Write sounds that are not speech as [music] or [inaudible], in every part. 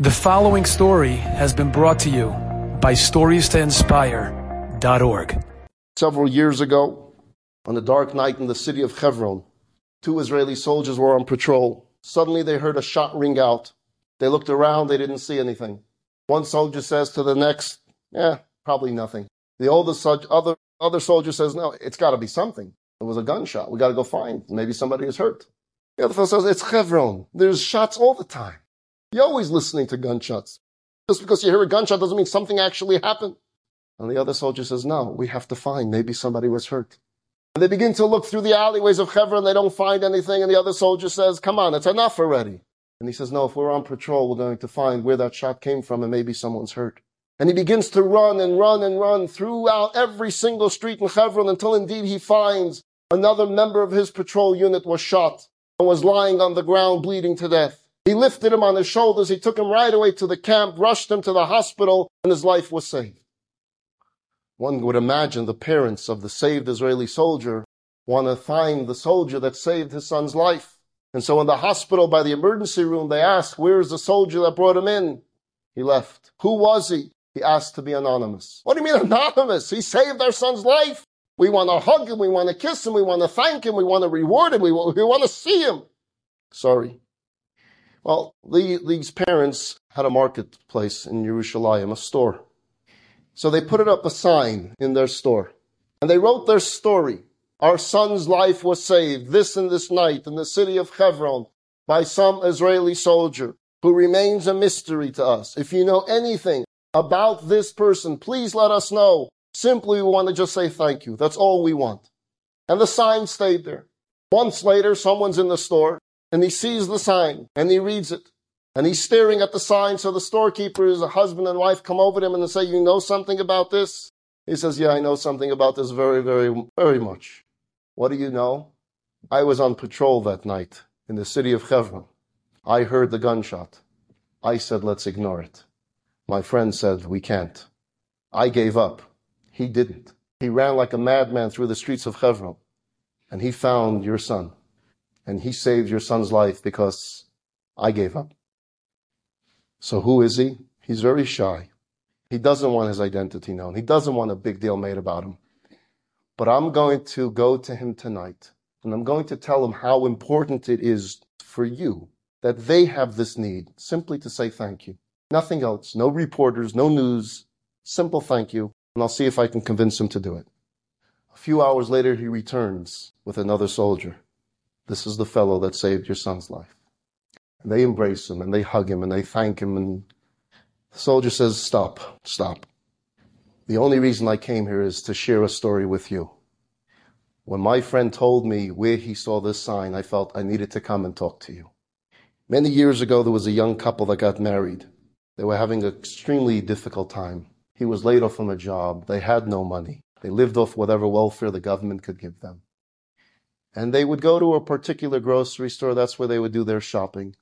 The following story has been brought to you by StoriesToInspire.org. Several years ago, on a dark night in the city of Hebron, two Israeli soldiers were on patrol. Suddenly they heard a shot ring out. They looked around, they didn't see anything. One soldier says to the next, Yeah, probably nothing. The other, other soldier says, No, it's got to be something. It was a gunshot. We got to go find. Maybe somebody is hurt. The other fellow says, It's Hebron. There's shots all the time. You're always listening to gunshots. Just because you hear a gunshot doesn't mean something actually happened. And the other soldier says, no, we have to find. Maybe somebody was hurt. And they begin to look through the alleyways of Hebron. They don't find anything. And the other soldier says, come on, it's enough already. And he says, no, if we're on patrol, we're going to find where that shot came from and maybe someone's hurt. And he begins to run and run and run throughout every single street in Hebron until indeed he finds another member of his patrol unit was shot and was lying on the ground bleeding to death. He lifted him on his shoulders. He took him right away to the camp, rushed him to the hospital, and his life was saved. One would imagine the parents of the saved Israeli soldier want to find the soldier that saved his son's life. And so in the hospital by the emergency room, they ask, where's the soldier that brought him in? He left. Who was he? He asked to be anonymous. What do you mean [laughs] anonymous? He saved our son's life. We want to hug him. We want to kiss him. We want to thank him. We want to reward him. We want to see him. Sorry. Well, the, these parents had a marketplace in Jerusalem, a store. So they put it up a sign in their store. And they wrote their story. Our son's life was saved this and this night in the city of Hebron by some Israeli soldier who remains a mystery to us. If you know anything about this person, please let us know. Simply, we want to just say thank you. That's all we want. And the sign stayed there. Months later, someone's in the store and he sees the sign and he reads it. And he's staring at the sign. So the storekeeper, his husband and wife come over to him and they say, You know something about this? He says, Yeah, I know something about this very, very, very much. What do you know? I was on patrol that night in the city of Hebron. I heard the gunshot. I said, Let's ignore it. My friend said, We can't. I gave up. He didn't. He ran like a madman through the streets of Hebron and he found your son and he saved your son's life because I gave up. So who is he? He's very shy. He doesn't want his identity known. He doesn't want a big deal made about him. But I'm going to go to him tonight and I'm going to tell him how important it is for you that they have this need simply to say thank you. Nothing else. No reporters, no news. Simple thank you. And I'll see if I can convince him to do it. A few hours later, he returns with another soldier. This is the fellow that saved your son's life. And they embrace him and they hug him and they thank him. And the soldier says, Stop, stop. The only reason I came here is to share a story with you. When my friend told me where he saw this sign, I felt I needed to come and talk to you. Many years ago, there was a young couple that got married. They were having an extremely difficult time. He was laid off from a job. They had no money. They lived off whatever welfare the government could give them. And they would go to a particular grocery store. That's where they would do their shopping.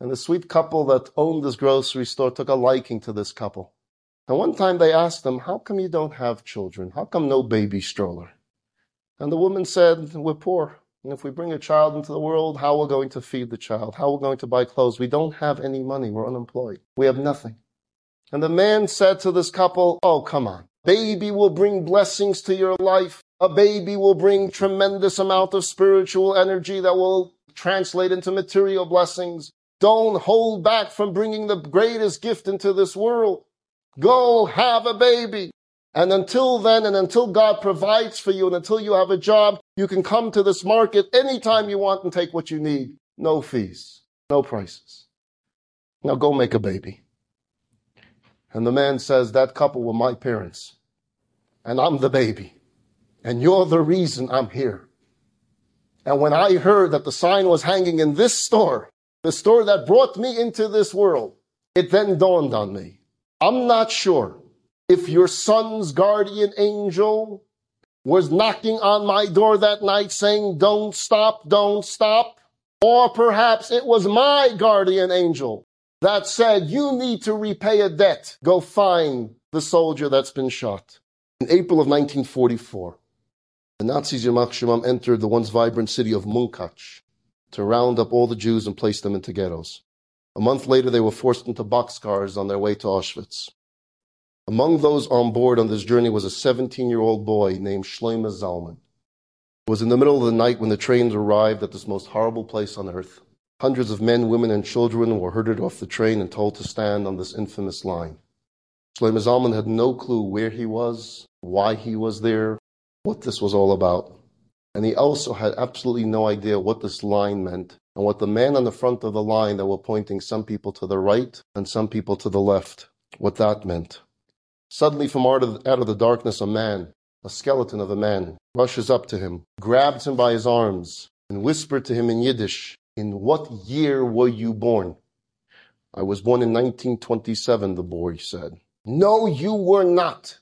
And the sweet couple that owned this grocery store took a liking to this couple. And one time they asked them, How come you don't have children? How come no baby stroller? And the woman said, We're poor. And if we bring a child into the world, how are we going to feed the child? How are we going to buy clothes? We don't have any money. We're unemployed. We have nothing. And the man said to this couple, Oh, come on. Baby will bring blessings to your life. A baby will bring tremendous amount of spiritual energy that will translate into material blessings. Don't hold back from bringing the greatest gift into this world. Go have a baby. And until then, and until God provides for you, and until you have a job, you can come to this market anytime you want and take what you need. No fees, no prices. Now go make a baby. And the man says, That couple were my parents, and I'm the baby. And you're the reason I'm here. And when I heard that the sign was hanging in this store, the store that brought me into this world, it then dawned on me. I'm not sure if your son's guardian angel was knocking on my door that night saying, don't stop, don't stop. Or perhaps it was my guardian angel that said, you need to repay a debt. Go find the soldier that's been shot. In April of 1944, the Nazis, Yamach Shemam, entered the once vibrant city of Munkach to round up all the Jews and place them into ghettos. A month later, they were forced into boxcars on their way to Auschwitz. Among those on board on this journey was a 17 year old boy named Shlomo Zalman. It was in the middle of the night when the trains arrived at this most horrible place on earth. Hundreds of men, women, and children were herded off the train and told to stand on this infamous line. Shlomo Zalman had no clue where he was, why he was there, what this was all about. And he also had absolutely no idea what this line meant and what the man on the front of the line that were pointing some people to the right and some people to the left, what that meant. Suddenly, from out of, out of the darkness, a man, a skeleton of a man, rushes up to him, grabs him by his arms, and whispers to him in Yiddish, In what year were you born? I was born in 1927, the boy said. No, you were not.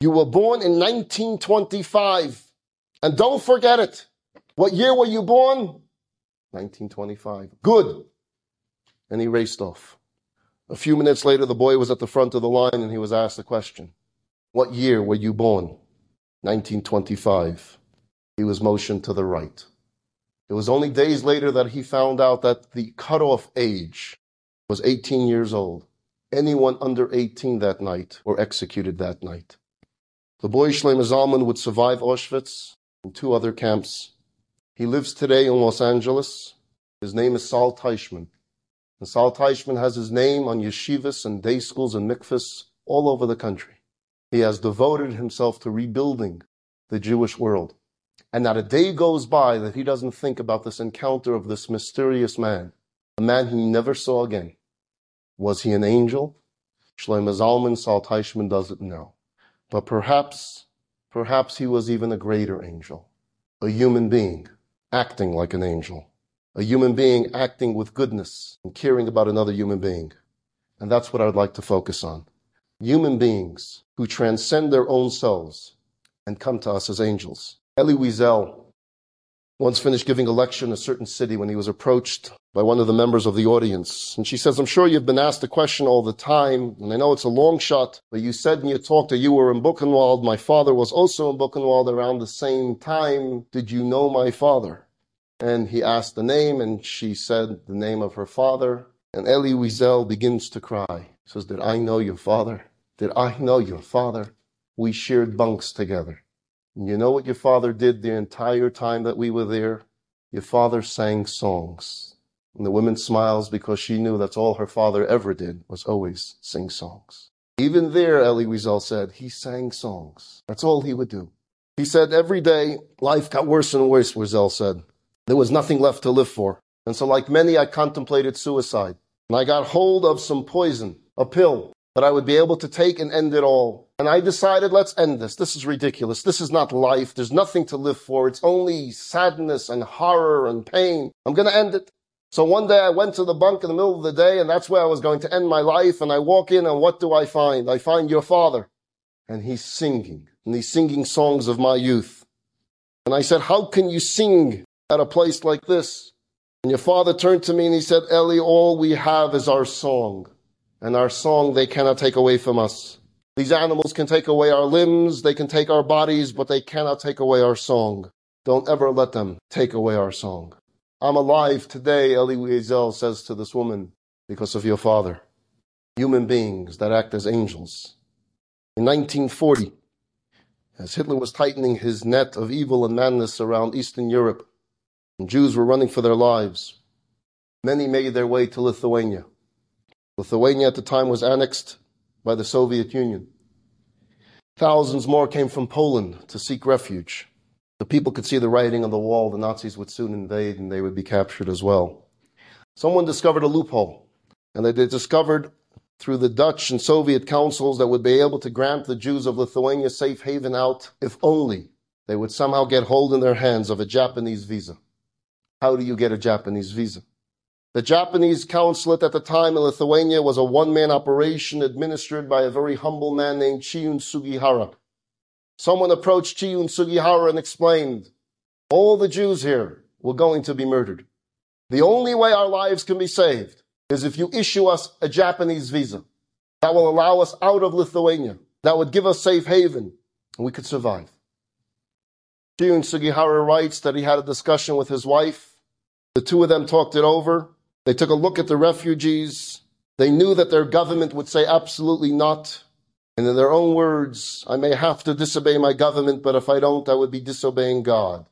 You were born in 1925. And don't forget it. What year were you born? 1925. Good. And he raced off. A few minutes later, the boy was at the front of the line and he was asked a question. What year were you born? 1925. He was motioned to the right. It was only days later that he found out that the cutoff age was 18 years old. Anyone under 18 that night were executed that night. The boy Shlomo Zalman would survive Auschwitz and two other camps. He lives today in Los Angeles. His name is Saul Teichman. And Saul Teichman has his name on yeshivas and day schools and mikvahs all over the country. He has devoted himself to rebuilding the Jewish world. And not a day goes by that he doesn't think about this encounter of this mysterious man, a man he never saw again. Was he an angel? Shlomo Zalman, Saul Teichman doesn't know. But perhaps, perhaps he was even a greater angel, a human being acting like an angel, a human being acting with goodness and caring about another human being. And that's what I'd like to focus on. Human beings who transcend their own selves and come to us as angels. Elie Wiesel once finished giving a lecture in a certain city when he was approached by one of the members of the audience. And she says, I'm sure you've been asked the question all the time, and I know it's a long shot, but you said in your talk that you were in Buchenwald. My father was also in Buchenwald around the same time. Did you know my father? And he asked the name, and she said the name of her father. And Elie Wiesel begins to cry. He says, Did I know your father? Did I know your father? We shared bunks together. You know what your father did the entire time that we were there? Your father sang songs. And the woman smiles because she knew that's all her father ever did was always sing songs. Even there, Elie Wiesel said, he sang songs. That's all he would do. He said every day life got worse and worse, Wiesel said. There was nothing left to live for. And so like many, I contemplated suicide. And I got hold of some poison, a pill that I would be able to take and end it all. And I decided, let's end this. This is ridiculous. This is not life. There's nothing to live for. It's only sadness and horror and pain. I'm going to end it. So one day I went to the bunk in the middle of the day and that's where I was going to end my life. And I walk in and what do I find? I find your father and he's singing and he's singing songs of my youth. And I said, how can you sing at a place like this? And your father turned to me and he said, Elie, all we have is our song and our song they cannot take away from us. These animals can take away our limbs, they can take our bodies, but they cannot take away our song. Don't ever let them take away our song. I'm alive today, Elie Wiesel says to this woman, because of your father. Human beings that act as angels. In 1940, as Hitler was tightening his net of evil and madness around Eastern Europe, and Jews were running for their lives, many made their way to Lithuania. Lithuania at the time was annexed by the Soviet Union. Thousands more came from Poland to seek refuge. The people could see the writing on the wall. The Nazis would soon invade and they would be captured as well. Someone discovered a loophole, and they discovered through the Dutch and Soviet councils that would be able to grant the Jews of Lithuania safe haven out if only they would somehow get hold in their hands of a Japanese visa. How do you get a Japanese visa? The Japanese consulate at the time in Lithuania was a one-man operation administered by a very humble man named Chiune Sugihara. Someone approached Chiune Sugihara and explained, all the Jews here were going to be murdered. The only way our lives can be saved is if you issue us a Japanese visa that will allow us out of Lithuania, that would give us safe haven, and we could survive. Chiune Sugihara writes that he had a discussion with his wife. The two of them talked it over, They took a look at the refugees. They knew that their government would say absolutely not. And in their own words, I may have to disobey my government, but if I don't, I would be disobeying God.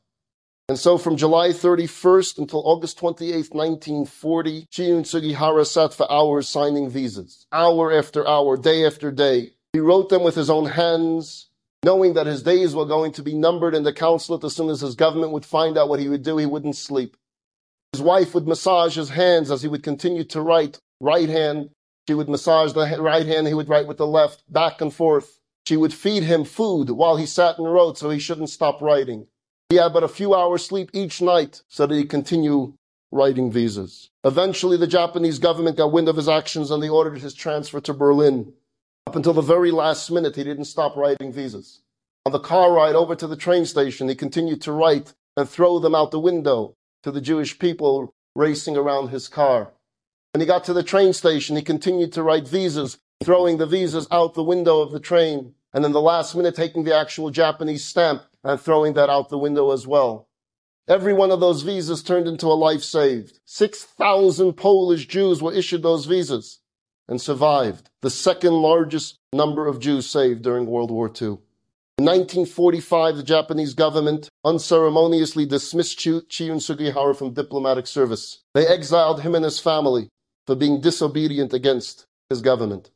And so from July 31st until August 28th, 1940, Chiun Sugihara sat for hours signing visas. Hour after hour, day after day. He wrote them with his own hands, knowing that his days were going to be numbered in the consulate as soon as his government would find out what he would do, he wouldn't sleep. His wife would massage his hands as he would continue to write, right hand. She would massage the right hand, he would write with the left, back and forth. She would feed him food while he sat and wrote so he shouldn't stop writing. He had but a few hours sleep each night so that he continue writing visas. Eventually, the Japanese government got wind of his actions and they ordered his transfer to Berlin. Up until the very last minute, he didn't stop writing visas. On the car ride over to the train station, he continued to write and throw them out the window to the Jewish people racing around his car. When he got to the train station, he continued to write visas, throwing the visas out the window of the train, and in the last minute taking the actual Japanese stamp and throwing that out the window as well. Every one of those visas turned into a life saved. 6,000 Polish Jews were issued those visas and survived, the second largest number of Jews saved during World War II. In 1945, the Japanese government unceremoniously dismissed Chiun Sugihara from diplomatic service. They exiled him and his family for being disobedient against his government.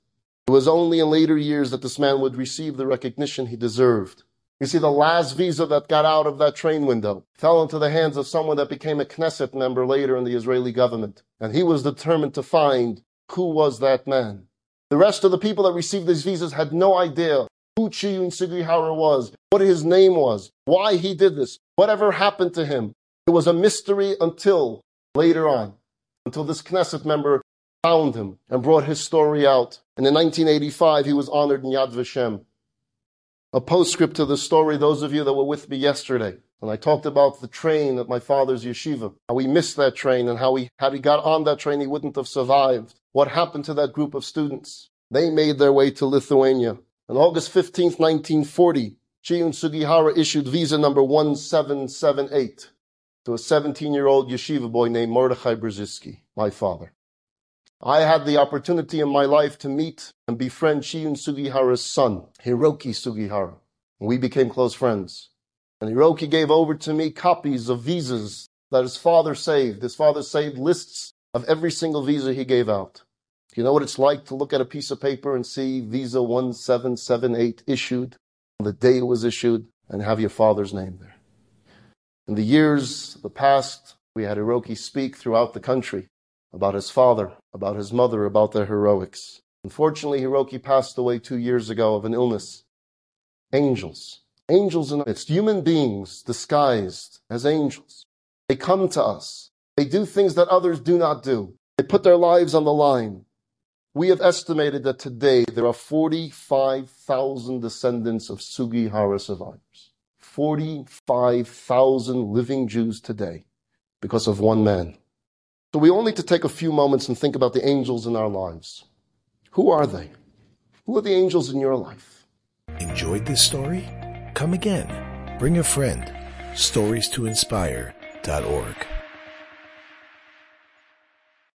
It was only in later years that this man would receive the recognition he deserved. You see, the last visa that got out of that train window fell into the hands of someone that became a Knesset member later in the Israeli government. And he was determined to find who was that man. The rest of the people that received these visas had no idea who Chiun Sugihara was, what his name was, why he did this, whatever happened to him. It was a mystery until later on, until this Knesset member found him and brought his story out. And in 1985, he was honored in Yad Vashem. A postscript to the story, those of you that were with me yesterday, when I talked about the train at my father's yeshiva, how he missed that train and how he, had he got on that train, he wouldn't have survived. What happened to that group of students? They made their way to Lithuania. On August 15, 1940, Chiun Sugihara issued visa number 1778 to a 17-year-old yeshiva boy named Mordechai Brzezinski, my father. I had the opportunity in my life to meet and befriend Chiun Sugihara's son, Hiroki Sugihara. We became close friends. And Hiroki gave over to me copies of visas that his father saved. His father saved lists of every single visa he gave out. You know what it's like to look at a piece of paper and see Visa 1778 issued, on the day it was issued, and have your father's name there. In the years, the past, we had Hiroki speak throughout the country about his father, about his mother, about their heroics. Unfortunately, Hiroki passed away two years ago of an illness. Angels. Angels in it's human beings disguised as angels. They come to us. They do things that others do not do. They put their lives on the line. We have estimated that today there are 45,000 descendants of Sugihara survivors. 45,000 living Jews today because of one man. So we all need to take a few moments and think about the angels in our lives. Who are they? Who are the angels in your life? Enjoyed this story? Come again. Bring a friend. Stories to inspire.org.